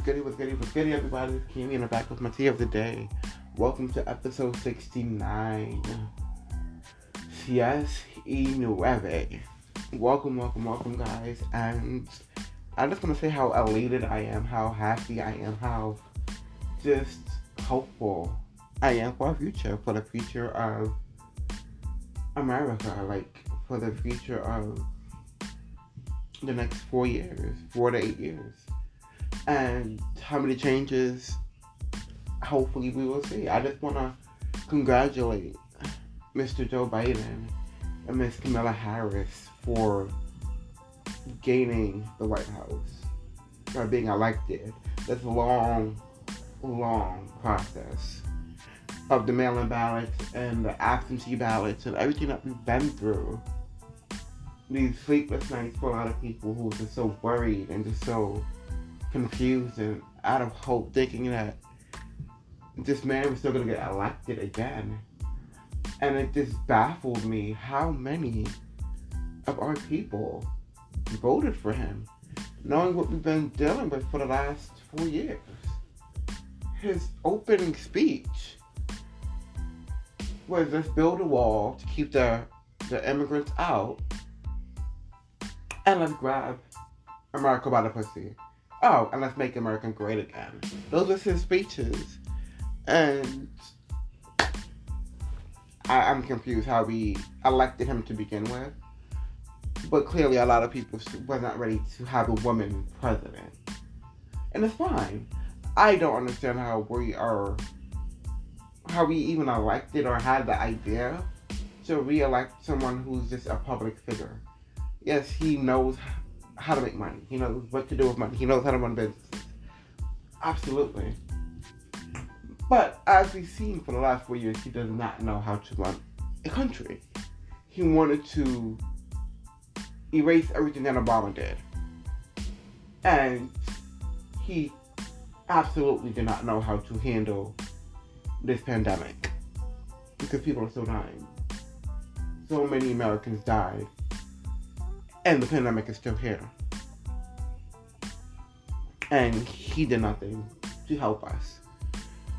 what's goody, what's goody, what's goody, everybody? It's Kimmy and I'm back with my tea of the day. Welcome to episode 69. Yes, y nueve. Welcome, welcome, welcome, guys. And I just want to say how elated I am, how happy I am, how just hopeful I am for our future, for the future of America, like for the future of the next four years, four to eight years and how many changes hopefully we will see. I just want to congratulate Mr. Joe Biden and Miss Kamala Harris for gaining the White House, for being elected. That's a long, long process of the mail-in ballots and the absentee ballots and everything that we've been through. These sleepless nights for a lot of people who are just so worried and just so confused and out of hope, thinking that this man was still going to get elected again. And it just baffled me how many of our people voted for him, knowing what we've been dealing with for the last four years. His opening speech was let's build a wall to keep the, the immigrants out and let's grab America by the pussy oh, and let's make America great again. Those were his speeches. And I, am confused how we elected him to begin with. But clearly, a lot of people were not ready to have a woman president. And it's fine. I don't understand how we are, how we even elected or had the idea to re-elect someone who's just a public figure. Yes, he knows how to make money. He knows what to do with money. He knows how to run businesses. Absolutely. But as we've seen for the last four years, he does not know how to run a country. He wanted to erase everything that Obama did. And he absolutely did not know how to handle this pandemic because people are still dying. So many Americans died and the pandemic is still here. And he did nothing to help us.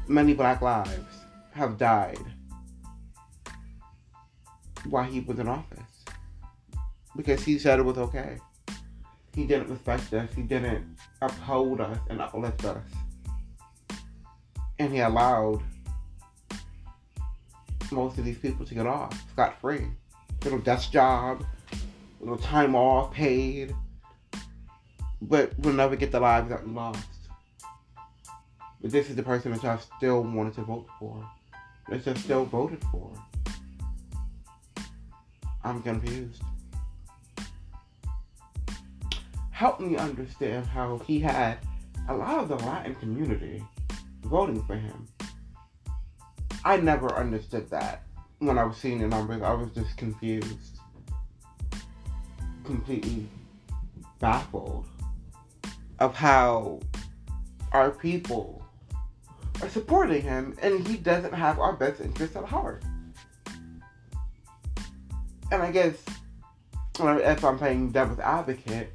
Many black lives have died while he was in office. Because he said it was okay. He didn't respect us. He didn't uphold us and uplift us. And he allowed most of these people to get off scot free. Little desk job, little time off paid, but we'll never get the lives that we lost. But this is the person that I still wanted to vote for, that I still voted for. I'm confused. Help me understand how he had a lot of the Latin community voting for him. I never understood that when I was seeing the numbers. I was just confused completely baffled of how our people are supporting him and he doesn't have our best interests at heart. And I guess if I'm playing devil's advocate,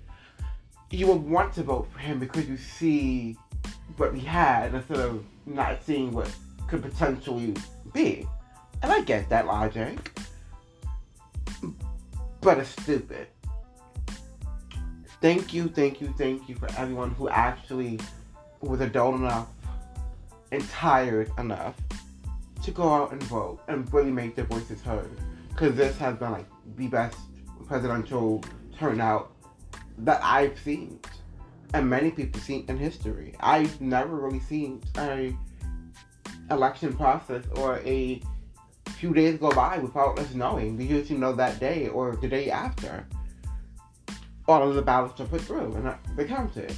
you would want to vote for him because you see what we had instead of not seeing what could potentially be. And I get that logic. But it's stupid thank you, thank you, thank you for everyone who actually was adult enough and tired enough to go out and vote and really make their voices heard. Because this has been like the best presidential turnout that I've seen. And many people seen in history. I've never really seen a election process or a few days go by without us knowing. We usually know that day or the day after all of the ballots are put through and they're counted.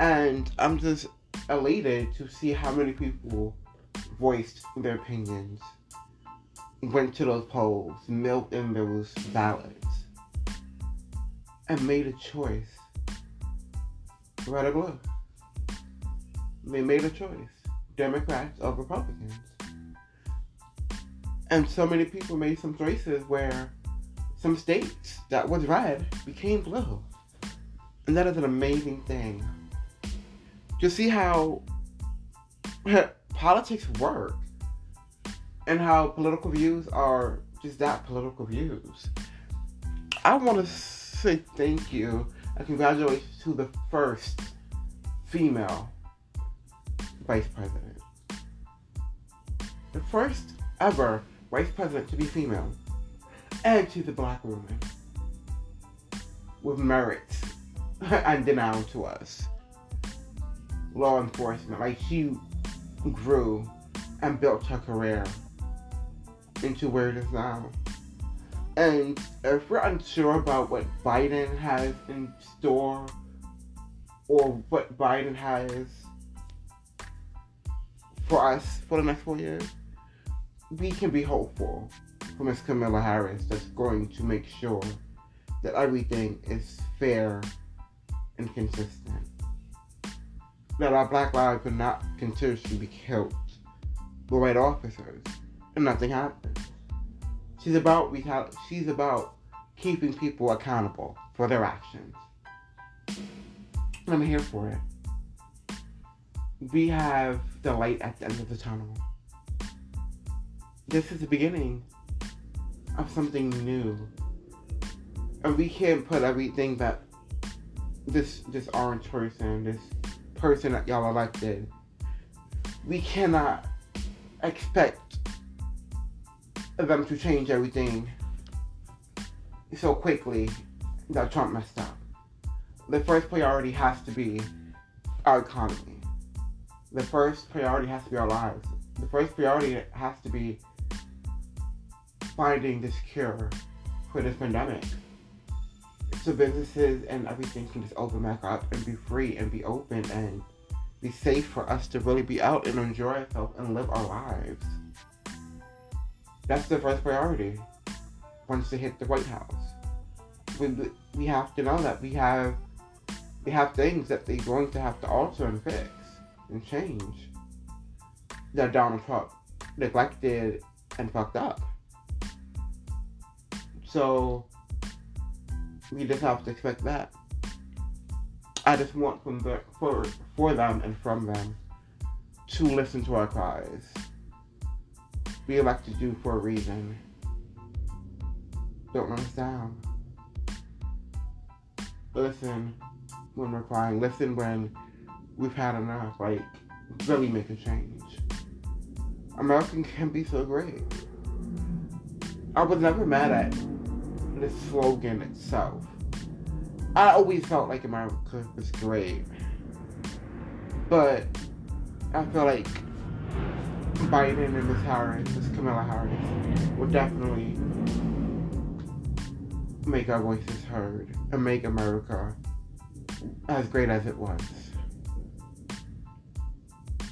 And I'm just elated to see how many people voiced their opinions, went to those polls, milked in those ballots, and made a choice. Red or blue. They made a choice. Democrats or Republicans. And so many people made some choices where some states that was red became blue. And that is an amazing thing. to see how politics work and how political views are just that political views. I want to say thank you and congratulations to the first female vice president. The first ever vice president to be female. And to the black woman. With merit and denied to us. Law enforcement, like she grew and built her career into where it is now. And if we're unsure about what Biden has in store or what Biden has for us for the next four years, we can be hopeful for Miss Kamala Harris that's going to make sure that everything is fair and consistent. That our black lives are not continuously be killed by white officers and nothing happens. She's about she's about keeping people accountable for their actions. I'm here for it. We have the light at the end of the tunnel. This is the beginning of something new. And we can't put everything that this this orange person, this person that y'all elected, we cannot expect them to change everything so quickly that Trump messed up. The first priority has to be our economy. The first priority has to be our lives. The first priority has to be finding this cure for this pandemic. So businesses and everything can just open back up and be free and be open and be safe for us to really be out and enjoy ourselves and live our lives. That's the first priority once they hit the White House. We, we have to know that we have we have things that they're going to have to alter and fix and change that Donald Trump neglected and fucked up. So we just have to expect that. I just want from the, for for them and from them to listen to our cries we elected you for a reason. Don't run us down. Listen when we're crying. Listen when we've had enough. Like, really make a change. American can be so great. I was never mad at the slogan itself. I always felt like America was great. But I feel like Biden and Miss Harris, Miss Kamala Harris, will definitely make our voices heard and make America as great as it was.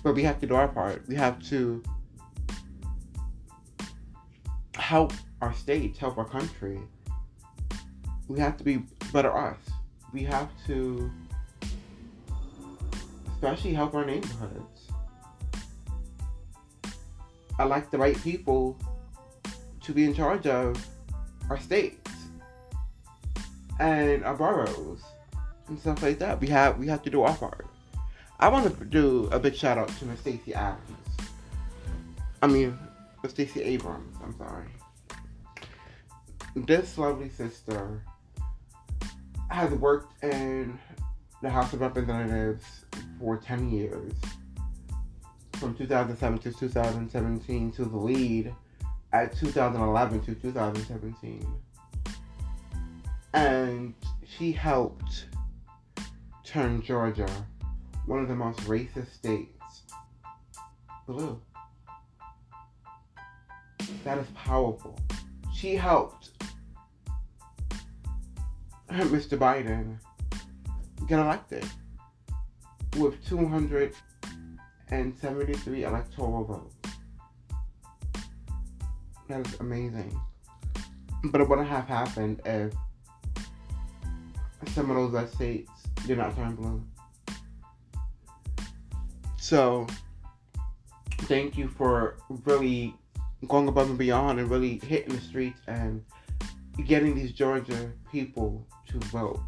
But we have to do our part. We have to help our states, help our country. We have to be better us. We have to especially help our neighborhoods I like the right people to be in charge of our states and our boroughs and stuff like that. We have we have to do our part. I want to do a big shout out to Miss Stacey Adams. I mean, Stacey Abrams. I'm sorry. This lovely sister has worked in the House of Representatives for 10 years from 2007 to 2017 to the lead at 2011 to 2017. And she helped turn Georgia, one of the most racist states, blue. That is powerful. She helped Mr. Biden get elected with 200 and 73 electoral votes. That is amazing. But it wouldn't have happened if some of those states did not turn blue. So, thank you for really going above and beyond and really hitting the streets and getting these Georgia people to vote.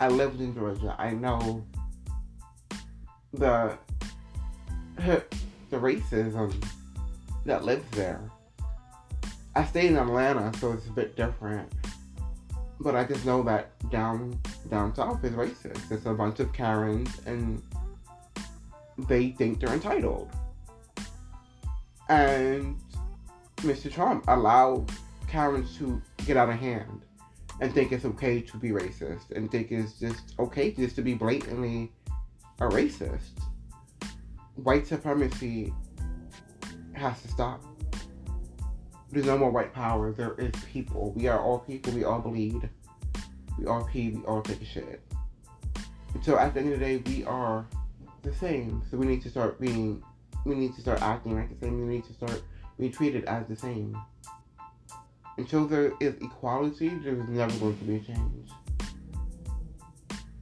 I lived in Georgia. I know the the racism that lives there. I stayed in Atlanta, so it's a bit different. But I just know that down down south is racist. It's a bunch of Karens and they think they're entitled. And Mr. Trump allowed Karens to get out of hand and think it's okay to be racist and think it's just okay just to be blatantly a racist. White supremacy has to stop. There's no more white power. There is people. We are all people. We all bleed. We all pee. We all take a shit. And so at the end of the day, we are the same. So we need to start being, we need to start acting like the same. We need to start being treated as the same. Until there is equality, there's never going to be a change.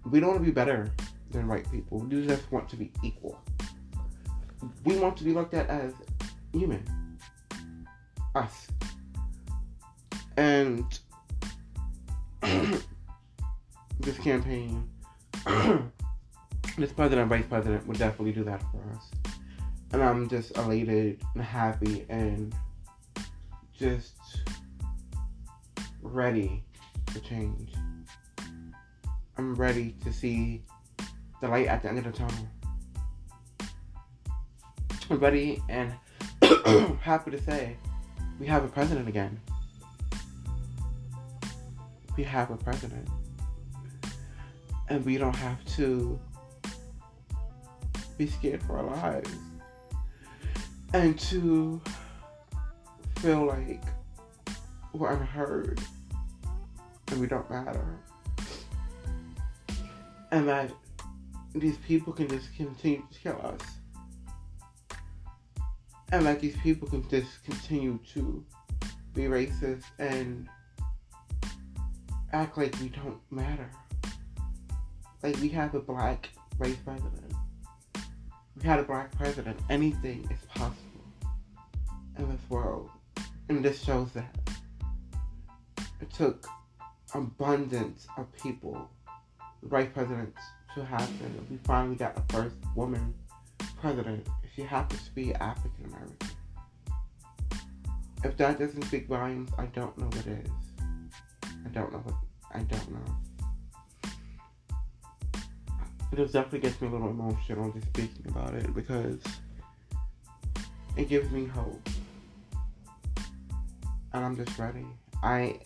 We don't want to be better than white people. We just want to be equal. We want to be looked at as human. Us. And this campaign, this president, vice president would definitely do that for us. And I'm just elated and happy and just ready to change. I'm ready to see the light at the end of the tunnel. I'm ready and happy to say we have a president again. We have a president. And we don't have to be scared for our lives. And to feel like we're unheard and we don't matter. And that these people can just continue to kill us. And that these people can just continue to be racist and act like we don't matter. Like we have a black race president. We had a black president. Anything is possible in this world. And this shows that. It took abundance of people, the vice presidents, to happen. We finally got the first woman president. She happens to be African American. If that doesn't speak volumes, I don't know what is. I don't know what. I don't know. It definitely gets me a little emotional just speaking about it because it gives me hope. And I'm just ready. I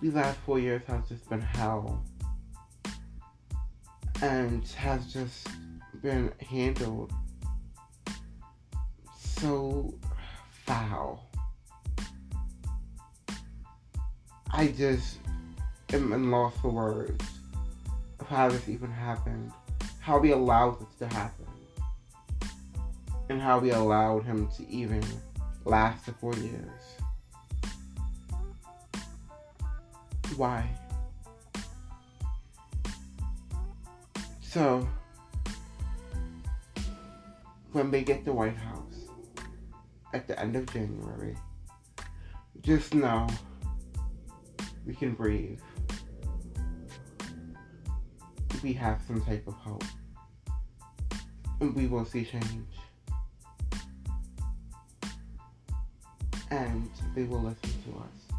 these last four years has just been hell and has just been handled so foul. I just am in loss for words of how this even happened, how we allowed this to happen, and how we allowed him to even last the four years. Why? So, when they get the White House at the end of January, just know we can breathe. We have some type of hope. And we will see change. And they will listen to us.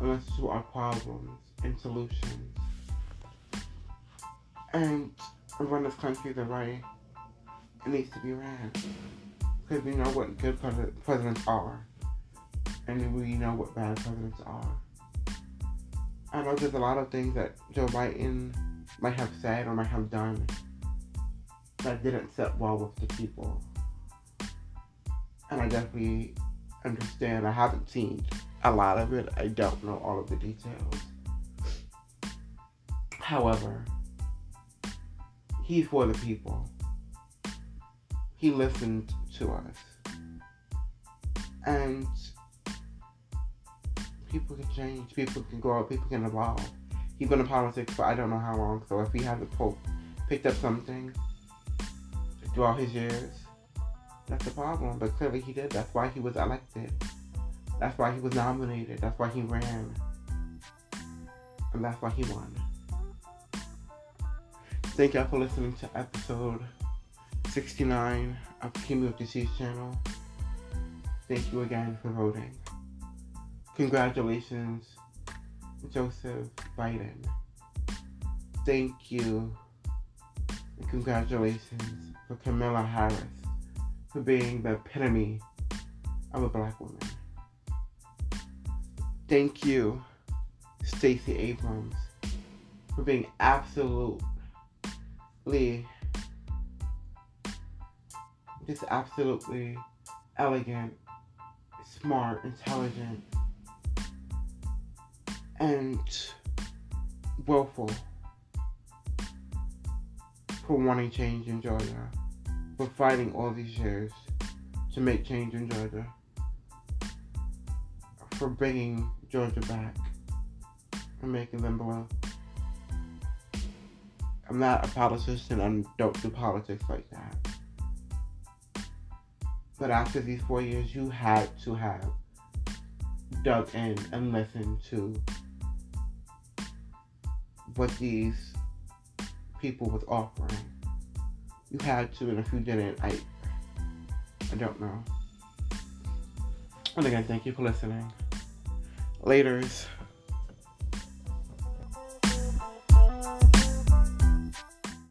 Listen to our problems and solutions and run this country the way it needs to be ran. Because we know what good presidents are, and we know what bad presidents are. I know there's a lot of things that Joe Biden might have said or might have done that didn't sit well with the people. And I definitely understand. I haven't seen a lot of it. I don't know all of the details. However, he's for the people. He listened to us. And people can change, people can grow up, people can evolve. He's been in politics for I don't know how long, so if he hasn't po- picked up something throughout his years, that's a problem. But clearly he did. That's why he was elected. That's why he was nominated. That's why he ran. And that's why he won. Thank y'all for listening to episode 69 of the Cheese channel. Thank you again for voting. Congratulations, Joseph Biden. Thank you. And congratulations for Kamala Harris for being the epitome of a black woman. Thank you, Stacey Abrams, for being absolutely, just absolutely elegant, smart, intelligent, and willful for wanting change in Georgia, for fighting all these years to make change in Georgia, for bringing Georgia back and making them blue. I'm not a politician, I don't do politics like that. But after these four years, you had to have dug in and listened to what these people was offering. You had to, and if you didn't, I, I don't know. And again, thank you for listening. Laters.